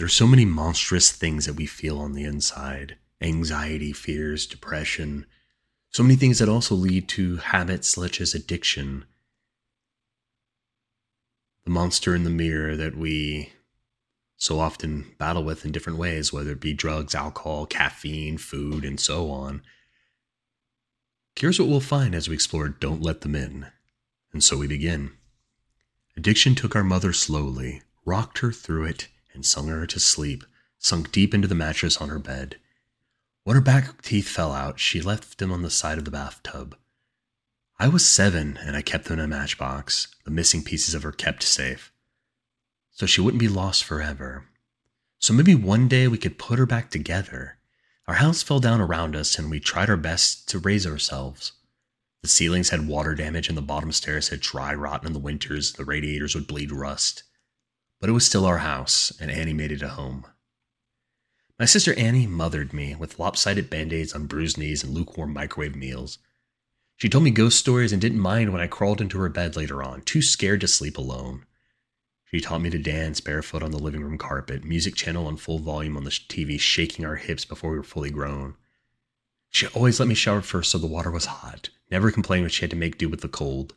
There are so many monstrous things that we feel on the inside anxiety, fears, depression, so many things that also lead to habits such as addiction. The monster in the mirror that we so often battle with in different ways, whether it be drugs, alcohol, caffeine, food, and so on. Here's what we'll find as we explore Don't Let Them In. And so we begin. Addiction took our mother slowly, rocked her through it, and sung her to sleep, sunk deep into the mattress on her bed. When her back teeth fell out, she left them on the side of the bathtub. I was seven, and I kept them in a matchbox, the missing pieces of her kept safe. So she wouldn't be lost forever. So maybe one day we could put her back together. Our house fell down around us, and we tried our best to raise ourselves. The ceilings had water damage, and the bottom stairs had dry rot in the winters. The radiators would bleed rust. But it was still our house, and Annie made it a home. My sister Annie mothered me with lopsided band aids on bruised knees and lukewarm microwave meals. She told me ghost stories and didn't mind when I crawled into her bed later on, too scared to sleep alone. She taught me to dance barefoot on the living room carpet, music channel on full volume on the TV, shaking our hips before we were fully grown. She always let me shower first so the water was hot, never complained when she had to make do with the cold.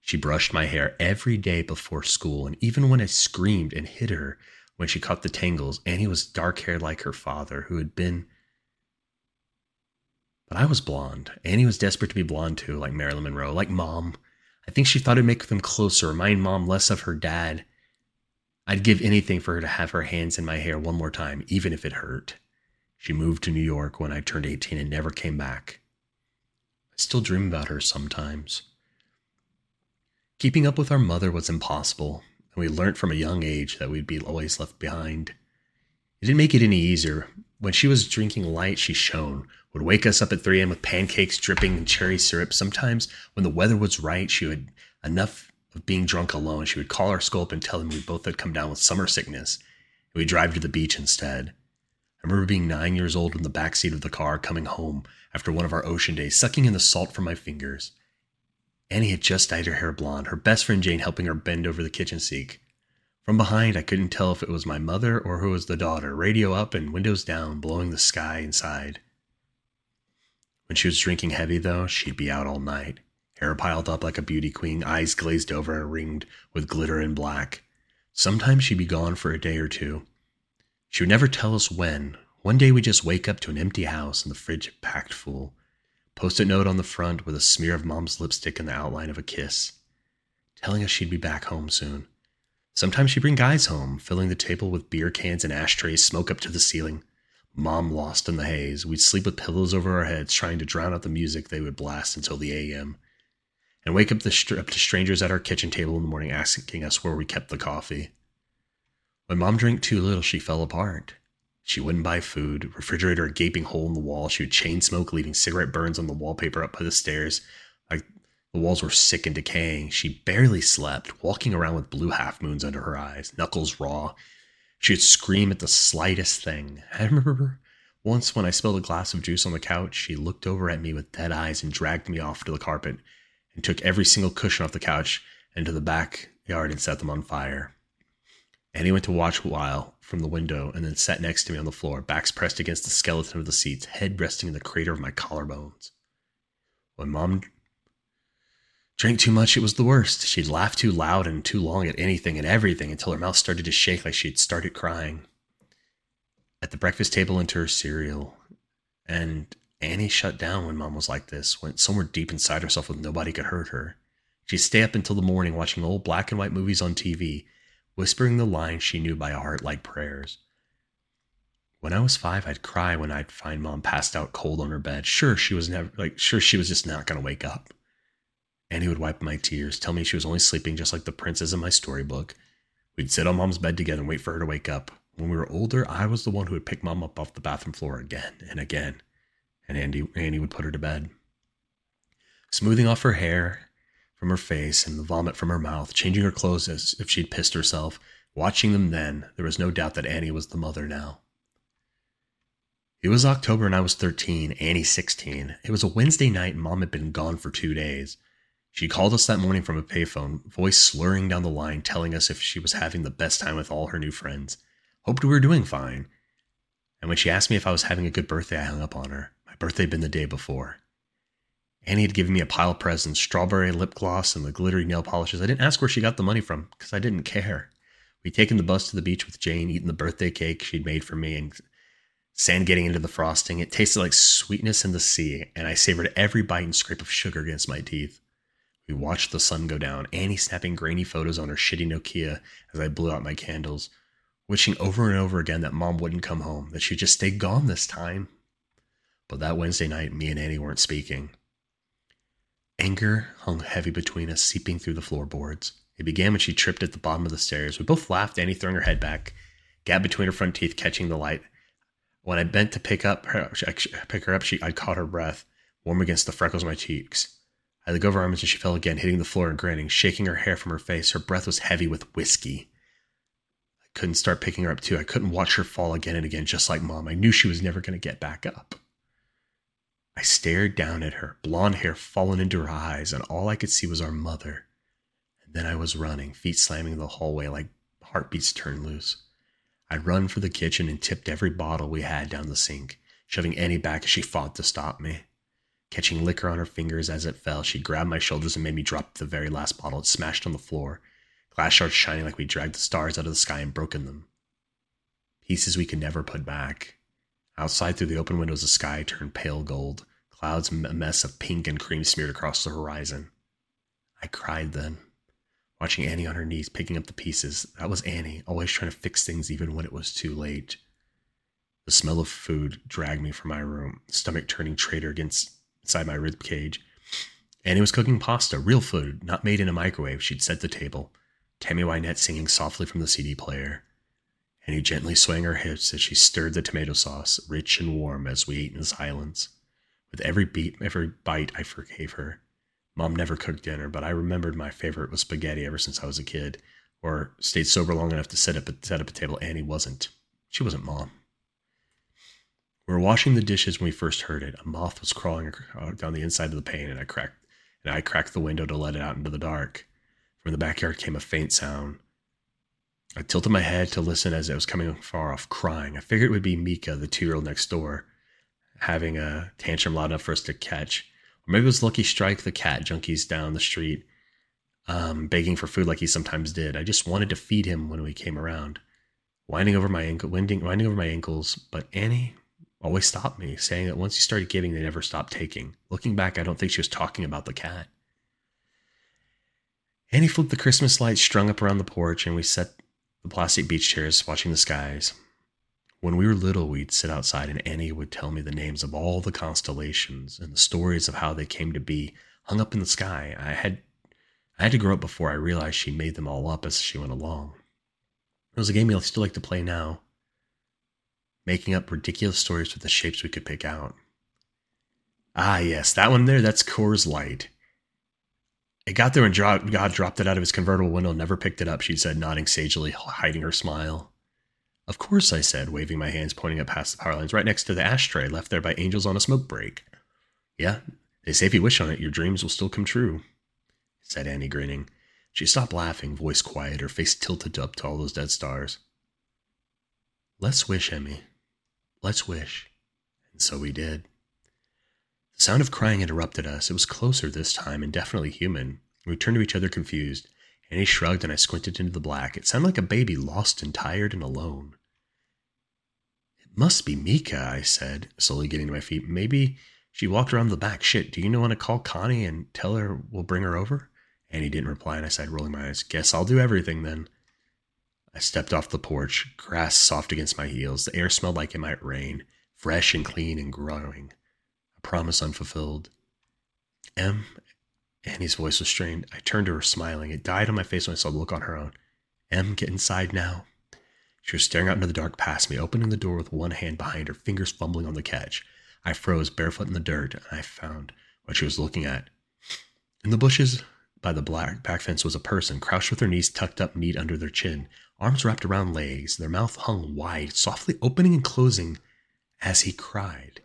She brushed my hair every day before school, and even when I screamed and hit her, when she caught the tangles. Annie was dark haired like her father, who had been. But I was blonde. Annie was desperate to be blonde too, like Marilyn Monroe, like mom. I think she thought it'd make them closer, remind mom less of her dad. I'd give anything for her to have her hands in my hair one more time, even if it hurt. She moved to New York when I turned 18 and never came back. I still dream about her sometimes. Keeping up with our mother was impossible and we learned from a young age that we'd be always left behind. It didn't make it any easier. When she was drinking light, she shone, would wake us up at 3 a.m. with pancakes dripping in cherry syrup. Sometimes, when the weather was right, she would, enough of being drunk alone, she would call our school up and tell them we both had come down with summer sickness, and we'd drive to the beach instead. I remember being nine years old in the back seat of the car coming home after one of our ocean days, sucking in the salt from my fingers. Annie had just dyed her hair blonde, her best friend Jane helping her bend over the kitchen sink. From behind, I couldn't tell if it was my mother or who was the daughter, radio up and windows down, blowing the sky inside. When she was drinking heavy, though, she'd be out all night, hair piled up like a beauty queen, eyes glazed over and ringed with glitter and black. Sometimes she'd be gone for a day or two. She would never tell us when. One day we'd just wake up to an empty house and the fridge packed full. Post it note on the front with a smear of mom's lipstick and the outline of a kiss, telling us she'd be back home soon. Sometimes she'd bring guys home, filling the table with beer cans and ashtrays, smoke up to the ceiling. Mom lost in the haze. We'd sleep with pillows over our heads, trying to drown out the music they would blast until the AM. And wake up, the, up to strangers at our kitchen table in the morning asking us where we kept the coffee. When mom drank too little, she fell apart. She wouldn't buy food, refrigerator a gaping hole in the wall. She would chain smoke, leaving cigarette burns on the wallpaper up by the stairs. The walls were sick and decaying. She barely slept, walking around with blue half moons under her eyes, knuckles raw. She would scream at the slightest thing. I remember once when I spilled a glass of juice on the couch, she looked over at me with dead eyes and dragged me off to the carpet and took every single cushion off the couch and to the backyard and set them on fire. Annie went to watch while from the window and then sat next to me on the floor, backs pressed against the skeleton of the seats, head resting in the crater of my collarbones. When mom drank too much, it was the worst. She'd laugh too loud and too long at anything and everything until her mouth started to shake like she'd started crying. At the breakfast table into her cereal. And Annie shut down when mom was like this, went somewhere deep inside herself where nobody could hurt her. She'd stay up until the morning watching old black and white movies on TV whispering the lines she knew by heart like prayers. When I was five, I'd cry when I'd find mom passed out cold on her bed. Sure, she was never like sure she was just not gonna wake up. Annie would wipe my tears, tell me she was only sleeping just like the princess in my storybook. We'd sit on mom's bed together and wait for her to wake up. When we were older, I was the one who would pick mom up off the bathroom floor again and again, and Andy Annie would put her to bed. Smoothing off her hair, from her face and the vomit from her mouth, changing her clothes as if she'd pissed herself. Watching them then, there was no doubt that Annie was the mother now. It was October and I was 13, Annie 16. It was a Wednesday night and mom had been gone for two days. She called us that morning from a payphone, voice slurring down the line, telling us if she was having the best time with all her new friends. Hoped we were doing fine. And when she asked me if I was having a good birthday, I hung up on her. My birthday had been the day before. Annie had given me a pile of presents strawberry lip gloss and the glittery nail polishes. I didn't ask where she got the money from because I didn't care. We'd taken the bus to the beach with Jane, eaten the birthday cake she'd made for me, and sand getting into the frosting. It tasted like sweetness in the sea, and I savored every bite and scrape of sugar against my teeth. We watched the sun go down, Annie snapping grainy photos on her shitty Nokia as I blew out my candles, wishing over and over again that mom wouldn't come home, that she'd just stay gone this time. But that Wednesday night, me and Annie weren't speaking. Anger hung heavy between us, seeping through the floorboards. It began when she tripped at the bottom of the stairs. We both laughed, Annie throwing her head back, gap between her front teeth, catching the light. When I bent to pick up her, pick her up, she I caught her breath, warm against the freckles on my cheeks. I go of her arms and she fell again, hitting the floor and grinning, shaking her hair from her face. Her breath was heavy with whiskey. I couldn't start picking her up too. I couldn't watch her fall again and again, just like mom. I knew she was never going to get back up. I stared down at her, blonde hair fallen into her eyes, and all I could see was our mother. And then I was running, feet slamming the hallway like heartbeats turned loose. I'd run for the kitchen and tipped every bottle we had down the sink, shoving Annie back as she fought to stop me. Catching liquor on her fingers as it fell, she grabbed my shoulders and made me drop the very last bottle. It smashed on the floor, glass shards shining like we dragged the stars out of the sky and broken them. Pieces we could never put back. Outside through the open windows, the sky turned pale gold clouds a mess of pink and cream smeared across the horizon. I cried then, watching Annie on her knees picking up the pieces. That was Annie, always trying to fix things even when it was too late. The smell of food dragged me from my room, stomach turning traitor against inside my rib cage. Annie was cooking pasta, real food, not made in a microwave. She'd set the table. Tammy Wynette singing softly from the CD player. Annie gently swaying her hips as she stirred the tomato sauce, rich and warm as we ate in silence. With every beat, every bite, I forgave her. Mom never cooked dinner, but I remembered my favorite was spaghetti ever since I was a kid, or stayed sober long enough to set up a, set up a table. Annie wasn't. She wasn't mom. We were washing the dishes when we first heard it. A moth was crawling uh, down the inside of the pane, and I cracked and I cracked the window to let it out into the dark. From the backyard came a faint sound. I tilted my head to listen as it was coming far off, crying. I figured it would be Mika, the two-year-old next door having a tantrum loud enough for us to catch. Or maybe it was Lucky Strike, the cat junkies down the street, um, begging for food like he sometimes did. I just wanted to feed him when we came around, winding over my ankle, winding, winding over my ankles. But Annie always stopped me, saying that once you started giving, they never stopped taking. Looking back, I don't think she was talking about the cat. Annie flipped the Christmas lights strung up around the porch, and we set the plastic beach chairs, watching the skies. When we were little, we'd sit outside and Annie would tell me the names of all the constellations and the stories of how they came to be hung up in the sky. I had I had to grow up before I realized she made them all up as she went along. It was a game I still like to play now, making up ridiculous stories with the shapes we could pick out. Ah, yes, that one there, that's Coors Light. It got there and God dropped it out of his convertible window, never picked it up, she said, nodding sagely, hiding her smile. Of course, I said, waving my hands pointing up past the power lines, right next to the ashtray left there by angels on a smoke break. Yeah, they say if you wish on it, your dreams will still come true, said Annie, grinning. She stopped laughing, voice quiet, her face tilted up to all those dead stars. Let's wish, Emmy. Let's wish. And so we did. The sound of crying interrupted us. It was closer this time and definitely human. We turned to each other confused. Annie shrugged and I squinted into the black. It sounded like a baby lost and tired and alone. Must be Mika, I said, slowly getting to my feet. Maybe she walked around the back. Shit, do you know when to call Connie and tell her we'll bring her over? And he didn't reply, and I said, rolling my eyes, Guess I'll do everything then. I stepped off the porch, grass soft against my heels. The air smelled like it might rain, fresh and clean and growing. A promise unfulfilled. Em. Annie's voice was strained. I turned to her, smiling. It died on my face when I saw the look on her own. Em, get inside now. She was staring out into the dark past me, opening the door with one hand behind her, fingers fumbling on the catch. I froze, barefoot in the dirt, and I found what she was looking at. In the bushes by the black back fence was a person, crouched with their knees tucked up neat under their chin, arms wrapped around legs, their mouth hung wide, softly opening and closing as he cried.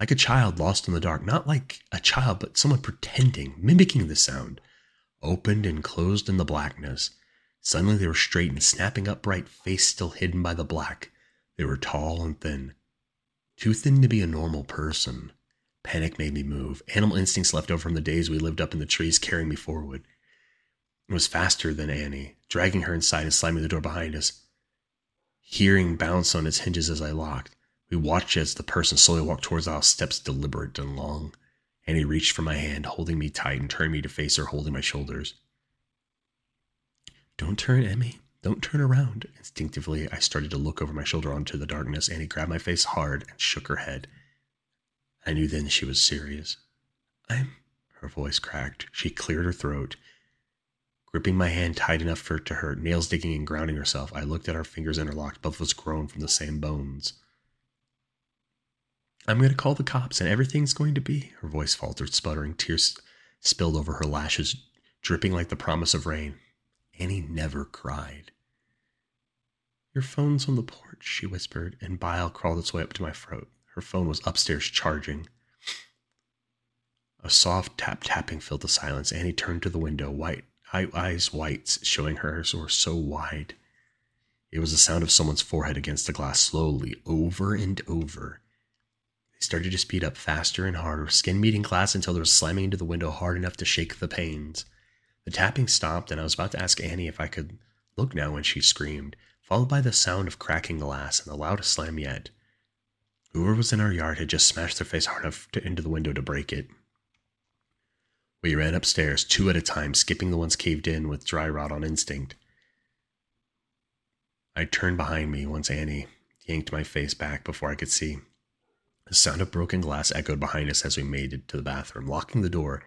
Like a child lost in the dark, not like a child, but someone pretending, mimicking the sound, opened and closed in the blackness Suddenly they were straight and snapping upright, face still hidden by the black. They were tall and thin. Too thin to be a normal person. Panic made me move. Animal instincts left over from the days we lived up in the trees carrying me forward. It was faster than Annie, dragging her inside and slamming the door behind us. Hearing bounce on its hinges as I locked, we watched as the person slowly walked towards us, steps deliberate and long. Annie reached for my hand, holding me tight and turning me to face her, holding my shoulders. Don't turn, Emmy. Don't turn around. Instinctively, I started to look over my shoulder onto the darkness. Annie grabbed my face hard and shook her head. I knew then she was serious. I'm. Her voice cracked. She cleared her throat. Gripping my hand tight enough for it to hurt, nails digging and grounding herself, I looked at our fingers interlocked, both of us grown from the same bones. I'm going to call the cops and everything's going to be. Her voice faltered, sputtering. Tears spilled over her lashes, dripping like the promise of rain. Annie never cried. Your phone's on the porch, she whispered, and bile crawled its way up to my throat. Her phone was upstairs charging. A soft tap tapping filled the silence. Annie turned to the window, white eyes whites, showing hers were so wide. It was the sound of someone's forehead against the glass slowly, over and over. They started to speed up faster and harder, skin meeting glass until they were slamming into the window hard enough to shake the panes. The tapping stopped, and I was about to ask Annie if I could look now when she screamed, followed by the sound of cracking glass and the loudest slam yet. Whoever was in our yard had just smashed their face hard enough to, into the window to break it. We ran upstairs, two at a time, skipping the ones caved in with dry rot on instinct. I turned behind me once Annie yanked my face back before I could see. The sound of broken glass echoed behind us as we made it to the bathroom. Locking the door,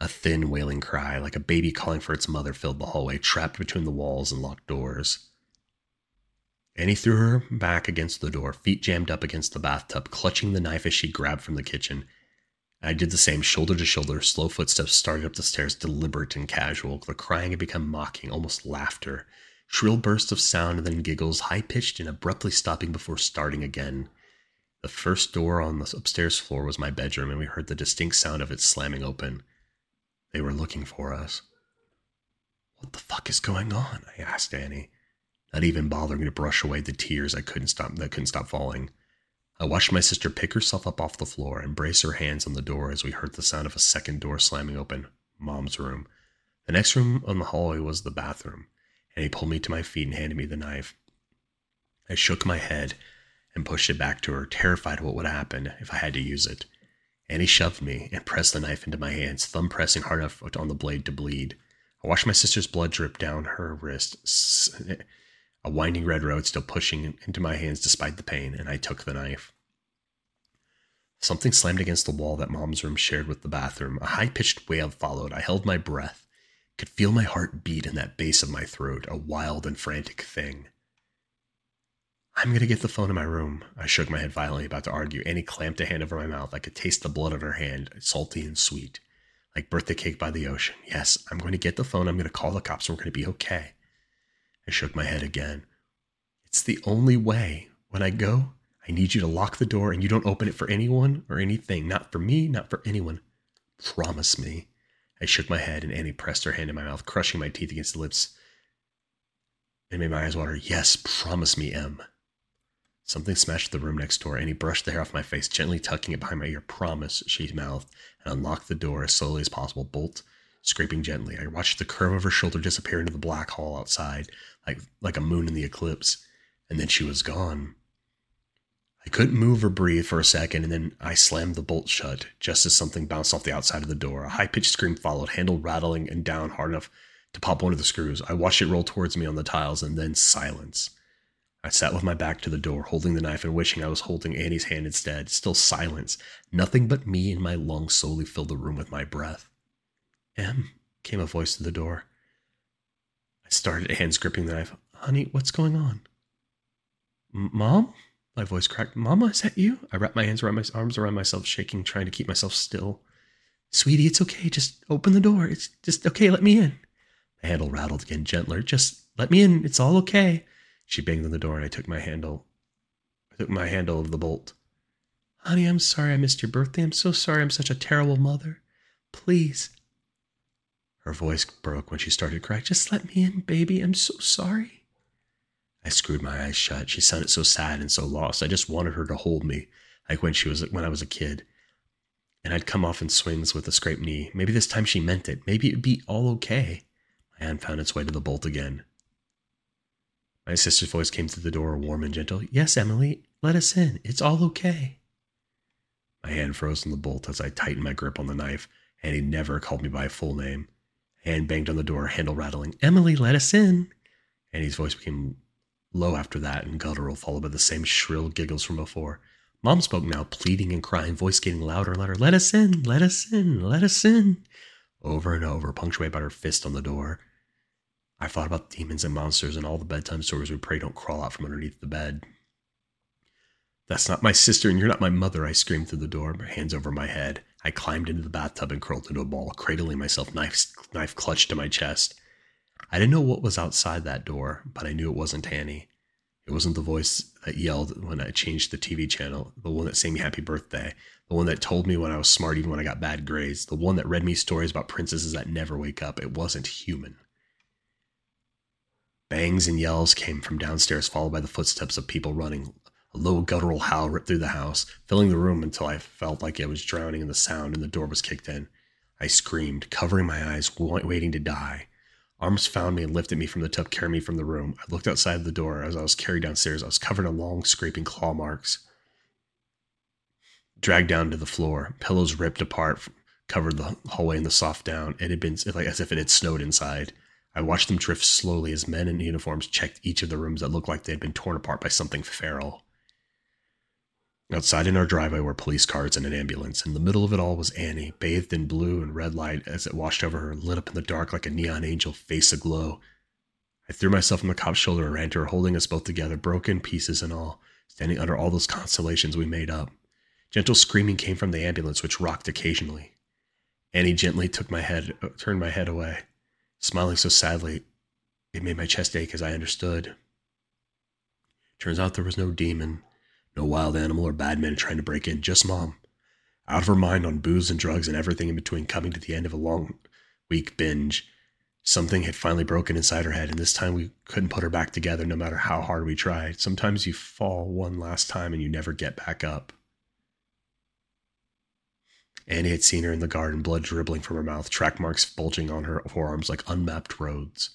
a thin, wailing cry, like a baby calling for its mother, filled the hallway, trapped between the walls and locked doors. Annie threw her back against the door, feet jammed up against the bathtub, clutching the knife as she grabbed from the kitchen. I did the same, shoulder to shoulder. Slow footsteps started up the stairs, deliberate and casual. The crying had become mocking, almost laughter. Shrill bursts of sound and then giggles, high pitched and abruptly stopping before starting again. The first door on the upstairs floor was my bedroom, and we heard the distinct sound of it slamming open. They were looking for us. What the fuck is going on? I asked Annie not even bothering to brush away the tears I couldn't stop that couldn't stop falling. I watched my sister pick herself up off the floor and brace her hands on the door as we heard the sound of a second door slamming open. Mom's room. The next room on the hallway was the bathroom, and he pulled me to my feet and handed me the knife. I shook my head and pushed it back to her, terrified of what would happen if I had to use it. Annie shoved me and pressed the knife into my hands, thumb pressing hard enough on the blade to bleed. I watched my sister's blood drip down her wrist a winding red road still pushing into my hands despite the pain, and I took the knife. Something slammed against the wall that mom's room shared with the bathroom. A high pitched wail followed. I held my breath, could feel my heart beat in that base of my throat, a wild and frantic thing. I'm going to get the phone in my room. I shook my head violently, about to argue. Annie clamped a hand over my mouth. I could taste the blood on her hand, salty and sweet, like birthday cake by the ocean. Yes, I'm going to get the phone. I'm going to call the cops. We're going to be okay. I shook my head again. It's the only way. When I go, I need you to lock the door and you don't open it for anyone or anything. Not for me, not for anyone. Promise me. I shook my head and Annie pressed her hand in my mouth, crushing my teeth against the lips and made my eyes water. Yes, promise me, Em. Something smashed the room next door, and he brushed the hair off my face, gently tucking it behind my ear. Promise, she mouthed, and unlocked the door as slowly as possible, bolt scraping gently. I watched the curve of her shoulder disappear into the black hall outside, like, like a moon in the eclipse, and then she was gone. I couldn't move or breathe for a second, and then I slammed the bolt shut just as something bounced off the outside of the door. A high pitched scream followed, handle rattling and down hard enough to pop one of the screws. I watched it roll towards me on the tiles, and then silence. I sat with my back to the door, holding the knife and wishing I was holding Annie's hand instead. Still silence. Nothing but me and my lungs slowly filled the room with my breath. Em, came a voice through the door. I started, hands gripping the knife. Honey, what's going on? Mom? My voice cracked. Mama, is that you? I wrapped my hands around my arms around myself, shaking, trying to keep myself still. Sweetie, it's okay. Just open the door. It's just okay. Let me in. The handle rattled again, gentler. Just let me in. It's all okay. She banged on the door, and I took my handle. I took my handle of the bolt. Honey, I'm sorry I missed your birthday. I'm so sorry I'm such a terrible mother. Please, Her voice broke when she started crying. Just let me in, baby. I'm so sorry. I screwed my eyes shut. She sounded so sad and so lost. I just wanted her to hold me, like when she was when I was a kid. And I'd come off in swings with a scraped knee. Maybe this time she meant it. Maybe it'd be all okay. My hand found its way to the bolt again. My sister's voice came through the door, warm and gentle. Yes, Emily, let us in. It's all okay. My hand froze on the bolt as I tightened my grip on the knife, and he never called me by full name. Hand banged on the door, handle rattling. Emily, let us in. Annie's voice became low after that and guttural, followed by the same shrill giggles from before. Mom spoke now, pleading and crying, voice getting louder and louder. Let us in, let us in, let us in. Over and over, punctuated by her fist on the door. I thought about demons and monsters and all the bedtime stories we pray don't crawl out from underneath the bed. That's not my sister, and you're not my mother, I screamed through the door, my hands over my head. I climbed into the bathtub and curled into a ball, cradling myself, knife, knife clutched to my chest. I didn't know what was outside that door, but I knew it wasn't Annie. It wasn't the voice that yelled when I changed the TV channel, the one that sang me happy birthday, the one that told me when I was smart even when I got bad grades, the one that read me stories about princesses that never wake up. It wasn't human. Bangs and yells came from downstairs, followed by the footsteps of people running. A low guttural howl ripped through the house, filling the room until I felt like I was drowning in the sound and the door was kicked in. I screamed, covering my eyes, waiting to die. Arms found me and lifted me from the tub, carrying me from the room. I looked outside the door. As I was carried downstairs, I was covered in long, scraping claw marks. Dragged down to the floor, pillows ripped apart, covered the hallway in the soft down. It had been like as if it had snowed inside. I watched them drift slowly as men in uniforms checked each of the rooms that looked like they had been torn apart by something feral. Outside in our driveway were police cars and an ambulance. In the middle of it all was Annie, bathed in blue and red light as it washed over her, lit up in the dark like a neon angel, face aglow. I threw myself on the cop's shoulder and ran to her, holding us both together, broken pieces and all, standing under all those constellations we made up. Gentle screaming came from the ambulance, which rocked occasionally. Annie gently took my head, turned my head away, smiling so sadly it made my chest ache as I understood. Turns out there was no demon, no wild animal or bad men trying to break in, just mom. Out of her mind on booze and drugs and everything in between, coming to the end of a long week binge. Something had finally broken inside her head, and this time we couldn't put her back together no matter how hard we tried. Sometimes you fall one last time and you never get back up. Annie had seen her in the garden, blood dribbling from her mouth, track marks bulging on her forearms like unmapped roads.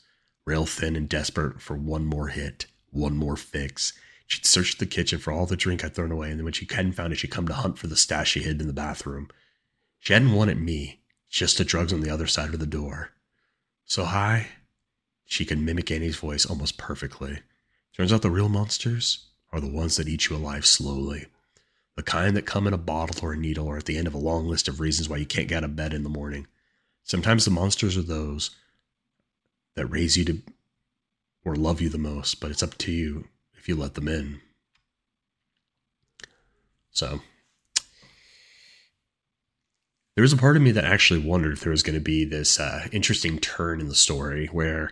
Rail thin and desperate for one more hit, one more fix, She'd searched the kitchen for all the drink I'd thrown away, and then when she hadn't found it, she'd come to hunt for the stash she hid in the bathroom. She hadn't wanted me, just the drugs on the other side of the door. So hi. She could mimic Annie's voice almost perfectly. Turns out the real monsters are the ones that eat you alive slowly. The kind that come in a bottle or a needle or at the end of a long list of reasons why you can't get out of bed in the morning. Sometimes the monsters are those that raise you to or love you the most, but it's up to you if you let them in. So there was a part of me that actually wondered if there was going to be this uh, interesting turn in the story where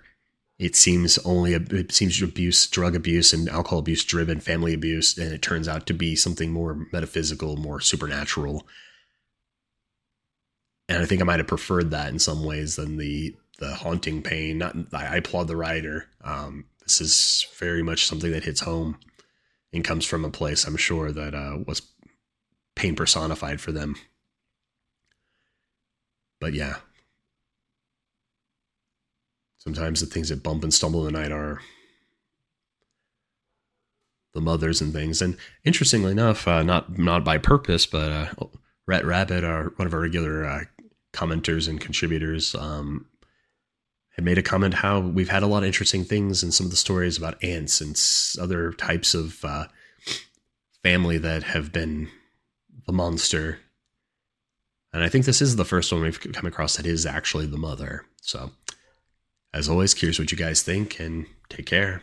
it seems only it seems abuse, drug abuse, and alcohol abuse driven family abuse, and it turns out to be something more metaphysical, more supernatural. And I think I might have preferred that in some ways than the the haunting pain. Not I applaud the writer. Um, this is very much something that hits home and comes from a place I'm sure that uh, was pain personified for them. But yeah, sometimes the things that bump and stumble in the night are the mothers and things. And interestingly enough, uh, not not by purpose, but uh, Rat Rabbit, our one of our regular uh, commenters and contributors, um, had made a comment how we've had a lot of interesting things in some of the stories about aunts and other types of uh, family that have been the monster. And I think this is the first one we've come across that is actually the mother. So, as always, curious what you guys think and take care.